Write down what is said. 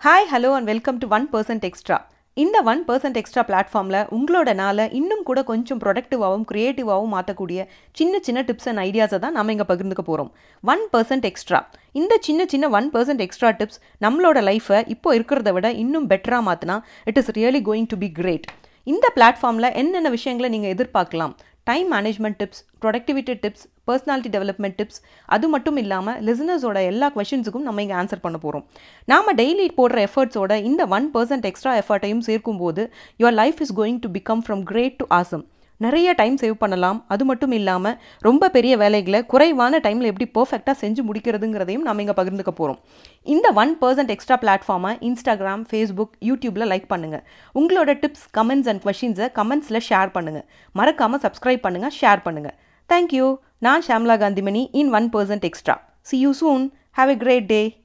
Hi hello and welcome to one percent extra இந்த one percent extra பிளாட்ஃபார்மில் உங்களோட நாளை இன்னும் கூட கொஞ்சம் ப்ரொடக்டிவாகவும் க்ரியேட்டிவாகவும் மாற்றக்கூடிய சின்ன சின்ன டிப்ஸ் அண்ட் ஐடியாஸை தான் நம்ம இங்கே பகிர்ந்துக்க போகிறோம் ஒன் பர்சன்ட் எக்ஸ்ட்ரா இந்த சின்ன சின்ன ஒன் பர்சன்ட் எக்ஸ்ட்ரா டிப்ஸ் நம்மளோட லைஃப்பை இப்போ இருக்கிறத விட இன்னும் பெட்டராக மாற்றினா it is really going to be great இந்த பிளாட்ஃபார்மில் என்னென்ன விஷயங்களை நீங்கள் எதிர்பார்க்கலாம்? Time management tips productivity tips personality development tips அது மட்டும் இல்லாமல் லிசனர்ஸோட எல்லா கொஷின்ஸுக்கும் நம்ம இங்கே ஆன்சர் பண்ண போகிறோம் நாம் டெய்லி போடுற எஃபர்ட்ஸோட இந்த ஒன் பர்சன்ட் எக்ஸ்ட்ரா எஃபர்ட்டையும் சேர்க்கும்போது your life is going to become from great to awesome நிறைய டைம் சேவ் பண்ணலாம். அது மட்டும் இல்லாமல் ரொம்ப பெரிய வேலைகளை குறைவான டைமில் எப்படி பர்ஃபெக்டாக செஞ்சு முடிக்கிறதுங்கிறதையும் நம்ம இங்கே பகிர்ந்துக்க போகிறோம் இந்த ஒன் பர்சன்ட் எக்ஸ்ட்ரா பிளாட்ஃபார்மை இன்ஸ்டாகிராம் ஃபேஸ்புக் யூடியூப்பில் லைக் பண்ணுங்கள் உங்களோட டிப்ஸ் கமெண்ட்ஸ் அண்ட் கொஷின்ஸை கமெண்ட்ஸில் ஷேர் பண்ணுங்கள் மறக்காமல் சப்ஸ்கிரைப் பண்ணுங்கள் ஷேர் பண்ணுங்கள் Thank you. Nan Shamla Gandhimani in 1% Extra. See you soon. Have a great day.